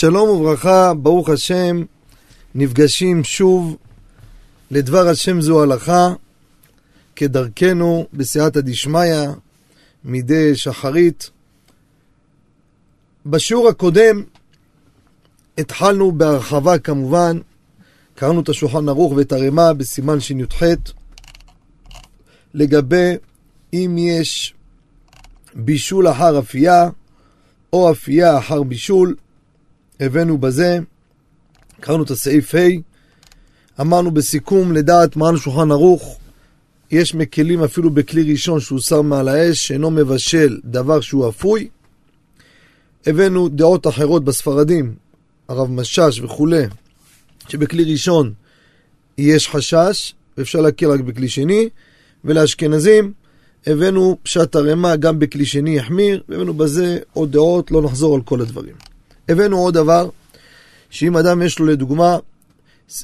שלום וברכה, ברוך השם, נפגשים שוב לדבר השם זו הלכה, כדרכנו בסייעתא דשמיא, מדי שחרית. בשיעור הקודם התחלנו בהרחבה כמובן, קראנו את השולחן ערוך ואת הרמ"א בסימן שי"ח, לגבי אם יש בישול אחר אפייה, או אפייה אחר בישול, הבאנו בזה, קראנו את הסעיף ה', אמרנו בסיכום, לדעת מרן שולחן ערוך, יש מקלים אפילו בכלי ראשון שהוא שם מעל האש, שאינו מבשל דבר שהוא אפוי. הבאנו דעות אחרות בספרדים, הרב משש וכולי, שבכלי ראשון יש חשש, ואפשר להכיר רק בכלי שני, ולאשכנזים הבאנו פשט הרמ"א גם בכלי שני החמיר, והבאנו בזה עוד דעות, לא נחזור על כל הדברים. הבאנו עוד דבר, שאם אדם יש לו לדוגמה,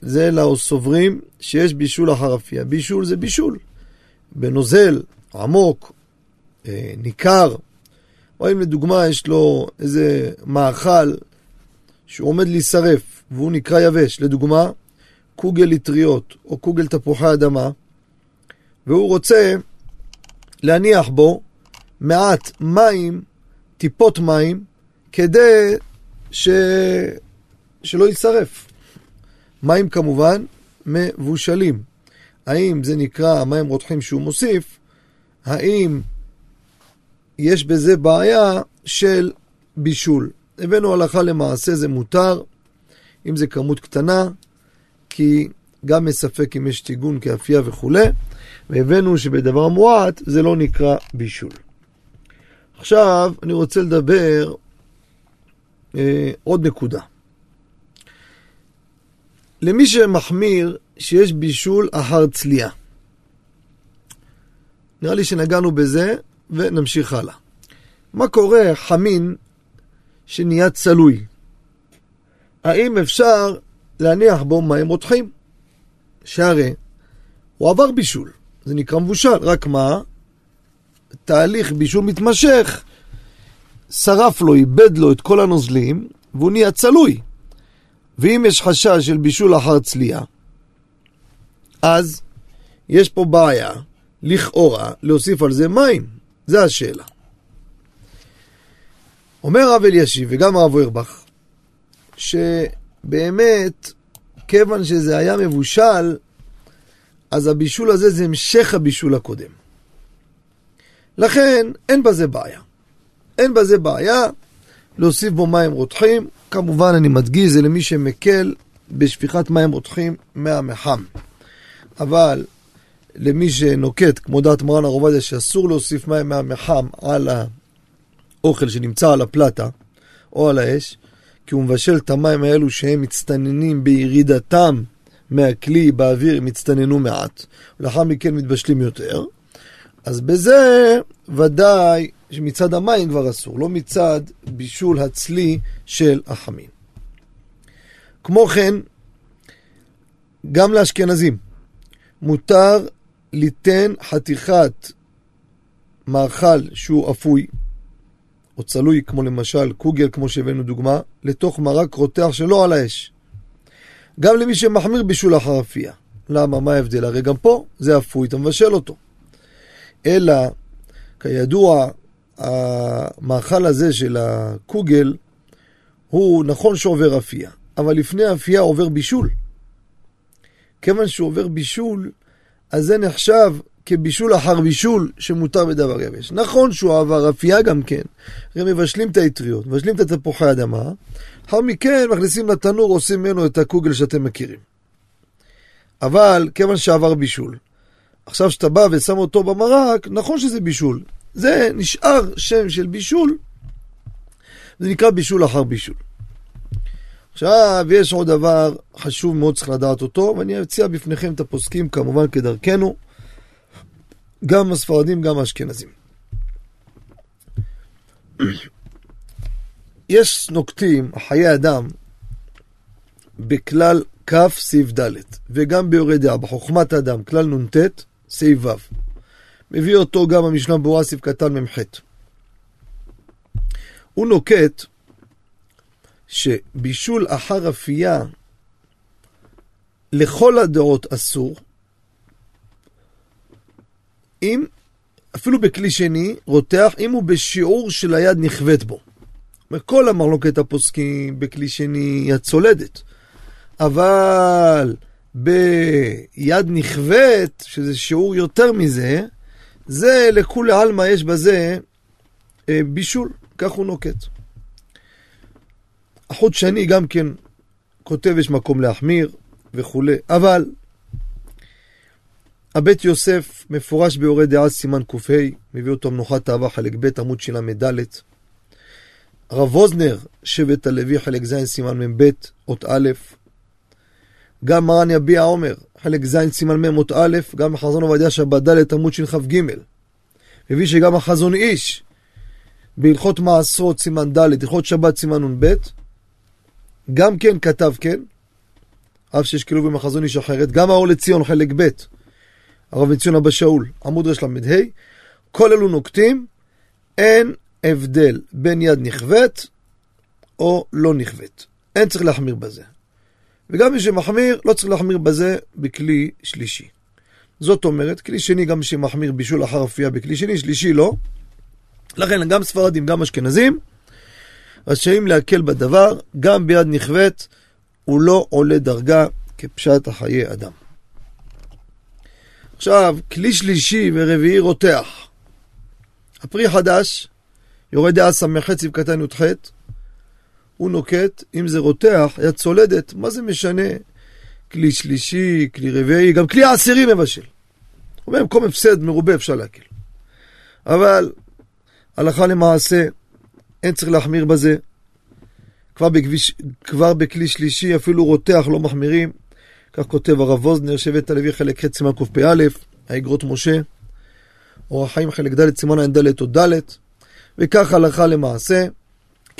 זה לא סוברים שיש בישול אחר אפייה. בישול זה בישול. בנוזל, עמוק, אה, ניכר, או אם לדוגמה יש לו איזה מאכל שהוא עומד להישרף והוא נקרא יבש, לדוגמה, קוגל אטריות או קוגל תפוחי אדמה, והוא רוצה להניח בו מעט מים, טיפות מים, כדי ש... שלא יישרף. מים כמובן מבושלים. האם זה נקרא מים רותחים שהוא מוסיף? האם יש בזה בעיה של בישול? הבאנו הלכה למעשה, זה מותר, אם זה כמות קטנה, כי גם מספק אם יש טיגון כאפייה וכולי, והבאנו שבדבר מועט זה לא נקרא בישול. עכשיו אני רוצה לדבר אה, עוד נקודה. למי שמחמיר שיש בישול אחר צלייה. נראה לי שנגענו בזה ונמשיך הלאה. מה קורה חמין שנהיה צלוי? האם אפשר להניח בו מים רותחים? שהרי הוא עבר בישול, זה נקרא מבושל, רק מה? תהליך בישול מתמשך, שרף לו, איבד לו את כל הנוזלים, והוא נהיה צלוי. ואם יש חשש של בישול אחר צלייה, אז יש פה בעיה, לכאורה, להוסיף על זה מים. זה השאלה. אומר הרב אלישיב וגם הרב אוירבך, שבאמת, כיוון שזה היה מבושל, אז הבישול הזה זה המשך הבישול הקודם. לכן, אין בזה בעיה. אין בזה בעיה להוסיף בו מים רותחים. כמובן, אני מדגיש, זה למי שמקל בשפיכת מים רותחים מהמחם. אבל למי שנוקט, כמו דעת מרן הרב עובדיה, שאסור להוסיף מים מהמחם על האוכל שנמצא על הפלטה או על האש, כי הוא מבשל את המים האלו שהם מצטננים בירידתם מהכלי באוויר, הם הצטננו מעט, ולאחר מכן מתבשלים יותר, אז בזה ודאי שמצד המים כבר אסור, לא מצד בישול הצלי של החמין. כמו כן, גם לאשכנזים מותר ליתן חתיכת מאכל שהוא אפוי, או צלוי, כמו למשל קוגל, כמו שהבאנו דוגמה, לתוך מרק רותח שלא על האש. גם למי שמחמיר בישול אחר אפייה. למה? מה ההבדל? הרי גם פה זה אפוי, אתה מבשל אותו. אלא, כידוע, המאכל הזה של הקוגל, הוא נכון שעובר אפייה, אבל לפני אפייה עובר בישול. כיוון שהוא עובר בישול, אז זה נחשב כבישול אחר בישול שמותר בדבר יבש. נכון שהוא עבר אפייה גם כן, הרי מבשלים את האטריות, מבשלים את התפוחי אדמה, לאחר מכן מכניסים לתנור, עושים ממנו את הקוגל שאתם מכירים. אבל כיוון שעבר בישול, עכשיו כשאתה בא ושם אותו במרק, נכון שזה בישול. זה נשאר שם של בישול, זה נקרא בישול אחר בישול. עכשיו, יש עוד דבר חשוב מאוד, צריך לדעת אותו, ואני אציע בפניכם את הפוסקים, כמובן כדרכנו, גם הספרדים, גם האשכנזים. יש נוקטים, חיי אדם, בכלל כ' סעיף ד', וגם ביורי דעה, בחוכמת האדם, כלל נ"ט, סעיף ו'. מביא אותו גם המשנה ברורה, סעיף קטן מ"ח. הוא נוקט שבישול אחר אפייה לכל הדעות אסור, אם, אפילו בכלי שני, רותח, אם הוא בשיעור של היד נכווית בו. כל המרלוקת הפוסקים בכלי שני היא הצולדת. אבל ביד נכווית, שזה שיעור יותר מזה, זה לכולי עלמא יש בזה אה, בישול, כך הוא נוקט. החוט שני גם כן כותב יש מקום להחמיר וכולי, אבל הבית יוסף מפורש ביורי דעה סימן קה, מביא אותו מנוחת אהבה חלק ב' עמוד של"ד. הרב ווזנר, שבט הלוי, חלק ז', סימן מ"ב, אות א', גם מרן יביע עומר, חלק ז', סימן מ', אות א', גם חזון עובדיה שבת ד', עמוד שכ"ג. מביא שגם החזון איש, בהלכות מעשרות, סימן ד', הלכות שבת, סימן נ"ב, גם כן כתב כן, אף שיש כאילו במחזון איש אחרת, גם האור לציון, חלק ב', הרב בן ציון אבא שאול, עמוד רל"ה, כל אלו נוקטים, אין הבדל בין יד נכווית או לא נכווית. אין צריך להחמיר בזה. וגם מי שמחמיר, לא צריך להחמיר בזה בכלי שלישי. זאת אומרת, כלי שני, גם מי שמחמיר בישול אחר אפייה בכלי שני, שלישי לא. לכן גם ספרדים, גם אשכנזים, רשאים להקל בדבר, גם ביד נכווית, הוא לא עולה דרגה כפשט החיי אדם. עכשיו, כלי שלישי ורביעי רותח. הפרי חדש, יורד דעה ס"ח ס"ק קטן י"ח, הוא נוקט, אם זה רותח, יד צולדת, מה זה משנה? כלי שלישי, כלי רביעי, גם כלי העשירי מבשל. הוא אומר, במקום הפסד מרובה אפשר להקל. אבל הלכה למעשה, אין צריך להחמיר בזה. כבר, בכביש, כבר בכלי שלישי, אפילו רותח לא מחמירים. כך כותב הרב ווזנר, שבט הלוי חלק ח' סימן קפ"א, האגרות משה, אורח חיים חלק ד' סימן ע"ד או ד', וכך הלכה למעשה,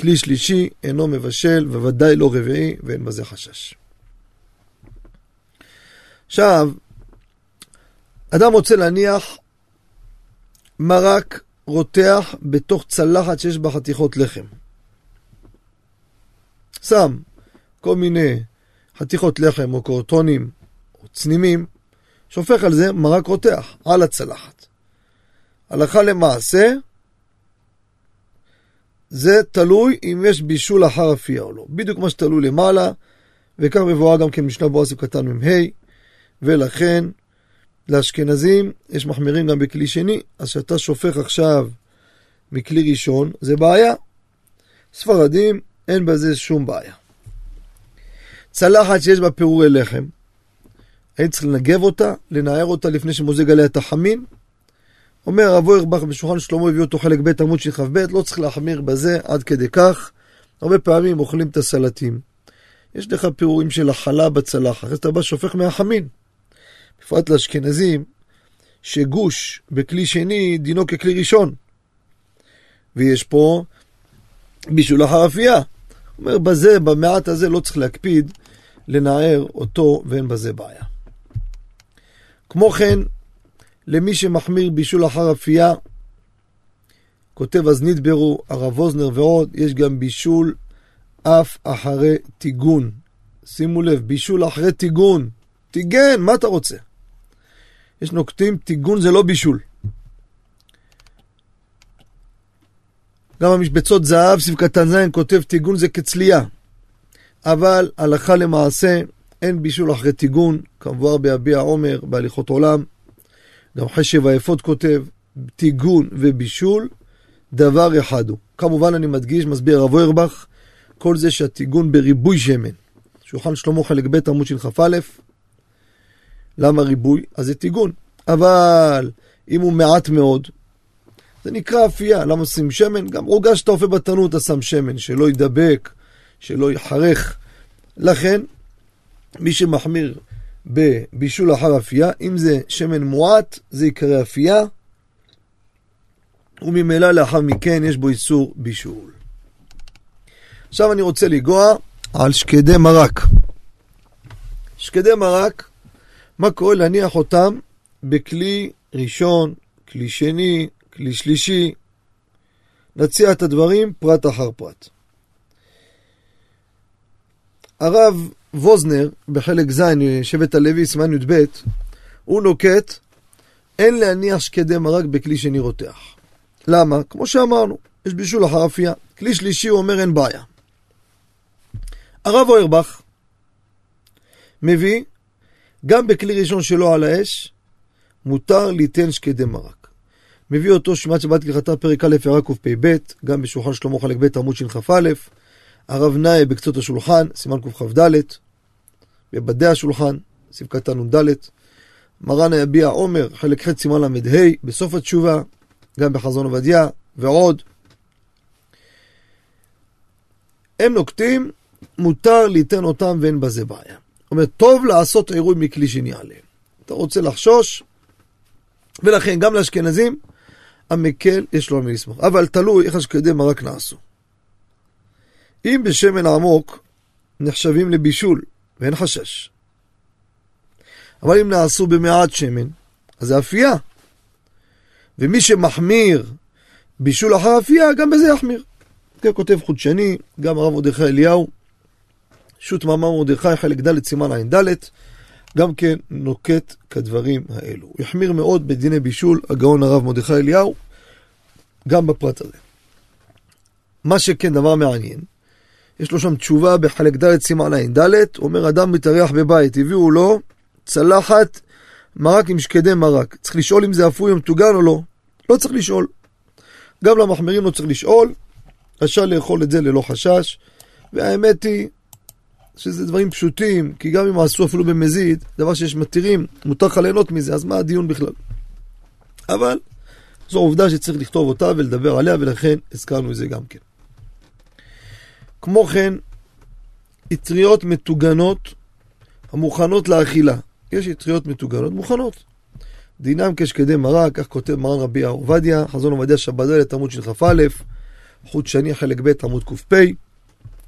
כלי שלישי אינו מבשל, וודאי לא רביעי, ואין בזה חשש. עכשיו, אדם רוצה להניח מרק רותח בתוך צלחת שיש בה חתיכות לחם. שם כל מיני חתיכות לחם או קורטונים או צנימים, שופך על זה מרק רותח, על הצלחת. הלכה למעשה, זה תלוי אם יש בישול אחר אפייה או לא. בדיוק מה שתלוי למעלה, וכך מבואר גם כן משנה בועזים קטן מ"ה, ולכן לאשכנזים יש מחמירים גם בכלי שני, אז כשאתה שופך עכשיו מכלי ראשון, זה בעיה. ספרדים, אין בזה שום בעיה. צלחת שיש בה פירורי לחם, היית צריך לנגב אותה, לנער אותה לפני שמוזג עליה את החמין. אומר הרב אוירבך בשולחן שלמה הביא אותו חלק ב' עמוד שכ"ב, לא צריך להחמיר בזה עד כדי כך. הרבה פעמים אוכלים את הסלטים. יש לך פירורים של החלה בצלחת, אחרי אתה בא שופך מהחמין. בפרט לאשכנזים, שגוש בכלי שני דינו ככלי ראשון. ויש פה בישול אחר אפייה. אומר, בזה, במעט הזה לא צריך להקפיד לנער אותו, ואין בזה בעיה. כמו כן, למי שמחמיר בישול אחר אפייה, כותב אז נדברו, הרב ווזנר ועוד, יש גם בישול אף אחרי טיגון. שימו לב, בישול אחרי טיגון. טיגן, מה אתה רוצה? יש נוקטים, טיגון זה לא בישול. גם המשבצות זהב, סביב קטן זין, כותב טיגון זה כצלייה. אבל הלכה למעשה, אין בישול אחרי טיגון, כמבואר ביביע עומר, בהליכות עולם. גם חשב היפות כותב, טיגון ובישול, דבר אחד הוא. כמובן אני מדגיש, מסביר הרב אוירבך, כל זה שהטיגון בריבוי שמן. שולחן שלמה חלק ב' עמוד של כ"א, למה ריבוי? אז זה טיגון. אבל אם הוא מעט מאוד, זה נקרא אפייה. למה שים שמן? גם עוגה שאתה אופה בתנור אתה שם שמן, שלא יידבק, שלא יחרך. לכן, מי שמחמיר בבישול אחר אפייה, אם זה שמן מועט, זה יקרא אפייה, וממילא לאחר מכן יש בו איסור בישול. עכשיו אני רוצה לנגוע על שקדי מרק. שקדי מרק, מה קורה להניח אותם בכלי ראשון, כלי שני, כלי שלישי. נציע את הדברים פרט אחר פרט. הרב ווזנר, בחלק ז', שבט הלוי, סימן י"ב, הוא נוקט, אין להניח שקדי מרק בכלי שני רותח. למה? כמו שאמרנו, יש בישול אחר אפייה. כלי שלישי הוא אומר אין בעיה. הרב אוירבך מביא, גם בכלי ראשון שלו על האש, מותר ליתן שקדי מרק. מביא אותו שמעת שבת כהלכתה פרק א' הערה קפ"ב, גם בשולחן שלמה חלק ב' עמוד שכ"א, הרב נאי בקצות השולחן, סימן קכ"ד, בבדי השולחן, סעיף קטן נ"ד, מרן היביע עומר, חלק ח' סימן ל"ה, בסוף התשובה, גם בחזון עובדיה, ועוד. הם נוקטים, מותר ליתן אותם ואין בזה בעיה. אומר, טוב לעשות עירוי מכלי שני עליהם. אתה רוצה לחשוש, ולכן גם לאשכנזים, המקל יש לו על מי לסמוך. אבל תלוי איך השקדי מרק נעשו. אם בשמן עמוק נחשבים לבישול ואין חשש. אבל אם נעשו במעט שמן, אז זה אפייה. ומי שמחמיר בישול אחר אפייה, גם בזה יחמיר. כן, כותב חודשני, גם הרב מרדכי אליהו, שו"ת מאמר מרדכי, חלק ד' סימן ע"ד, גם כן נוקט כדברים האלו. הוא יחמיר מאוד בדיני בישול, הגאון הרב מרדכי אליהו, גם בפרט הזה. מה שכן, דבר מעניין, יש לו שם תשובה בחלק ד' סימן ע"ד, אומר אדם מתארח בבית, הביאו לו צלחת מרק עם שקדי מרק. צריך לשאול אם זה אפוי או מטוגן או לא. לא צריך לשאול. גם למחמירים לא צריך לשאול, רשאי לאכול את זה ללא חשש, והאמת היא שזה דברים פשוטים, כי גם אם עשו אפילו במזיד, דבר שיש מתירים, מותר לך ליהנות מזה, אז מה הדיון בכלל? אבל זו עובדה שצריך לכתוב אותה ולדבר עליה, ולכן הזכרנו את זה גם כן. כמו כן, אטריות מטוגנות המוכנות לאכילה. יש אטריות מטוגנות מוכנות. דינם כשקדי מרק, כך כותב מרן רבי עובדיה, חזון עובדיה שבדלת עמוד של כ"א, חוט שני חלק ב' עמוד ק"פ,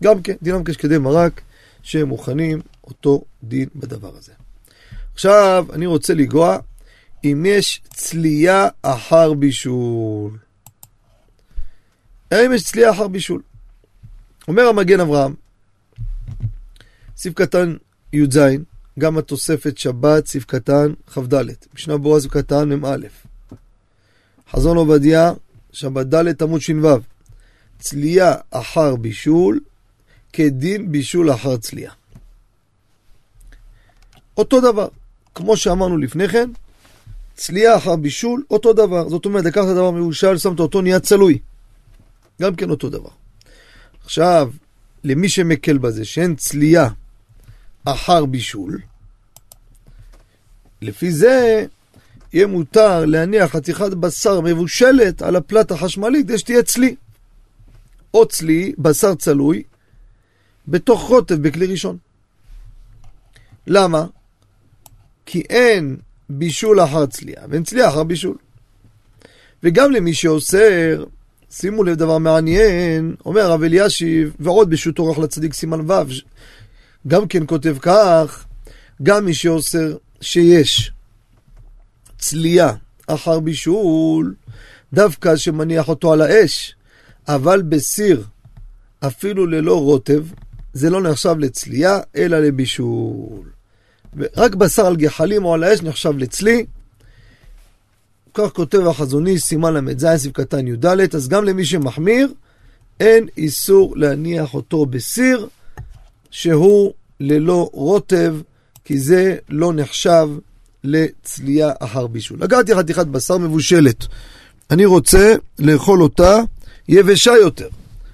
גם כן, דינם כשקדי מרק, שהם מוכנים אותו דין בדבר הזה. עכשיו, אני רוצה לגוע אם יש צלייה אחר בישול. האם יש צלייה אחר בישול? אומר המגן אברהם, סעיף קטן י"ז, גם התוספת שבת, סעיף קטן כ"ד, משנה ברורה סעיף קטן מ"א. חזון עובדיה, שבת ד' עמוד ש"ו, צלייה אחר בישול, כדין בישול אחר צלייה. אותו דבר, כמו שאמרנו לפני כן, צלייה אחר בישול, אותו דבר. זאת אומרת, לקחת דבר מבושל, שמת אותו, נהיה צלוי. גם כן אותו דבר. עכשיו, למי שמקל בזה, שאין צלייה אחר בישול, לפי זה יהיה מותר להניח חתיכת בשר מבושלת על הפלט החשמלית כדי שתהיה צלי. או צלי, בשר צלוי, בתוך רוטב בכלי ראשון. למה? כי אין בישול אחר צלייה, ואין צלייה אחר בישול. וגם למי שאוסר, שימו לב דבר מעניין, אומר הרב אלישיב, ועוד בשו"ת אורח לצדיק סימן ו', גם כן כותב כך, גם מי שאוסר שיש צלייה אחר בישול, דווקא שמניח אותו על האש, אבל בסיר, אפילו ללא רוטב, זה לא נחשב לצלייה, אלא לבישול. רק בשר על גחלים או על האש נחשב לצלי. כך כותב החזוני, סימן ל"ז, סעיף קטן י"ד, אז גם למי שמחמיר, אין איסור להניח אותו בסיר, שהוא ללא רוטב, כי זה לא נחשב לצלייה אחר בישול. לקחתי חתיכת בשר מבושלת. אני רוצה לאכול אותה יבשה יותר.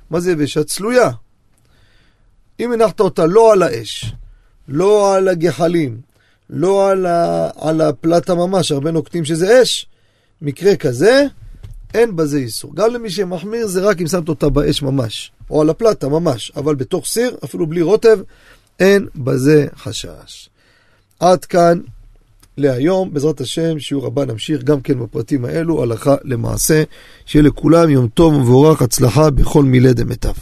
מה זה יבשה? צלויה. אם הנחת אותה לא על האש, לא על הגחלים, לא על, ה, על הפלטה ממש, הרבה נוקטים שזה אש, מקרה כזה, אין בזה איסור. גם למי שמחמיר זה רק אם שמת אותה באש ממש, או על הפלטה ממש, אבל בתוך סיר, אפילו בלי רוטב, אין בזה חשש. עד כאן להיום, בעזרת השם, שיעור הבא נמשיך גם כן בפרטים האלו, הלכה למעשה, שיהיה לכולם יום טוב ומבורך, הצלחה בכל מילי דמיטב.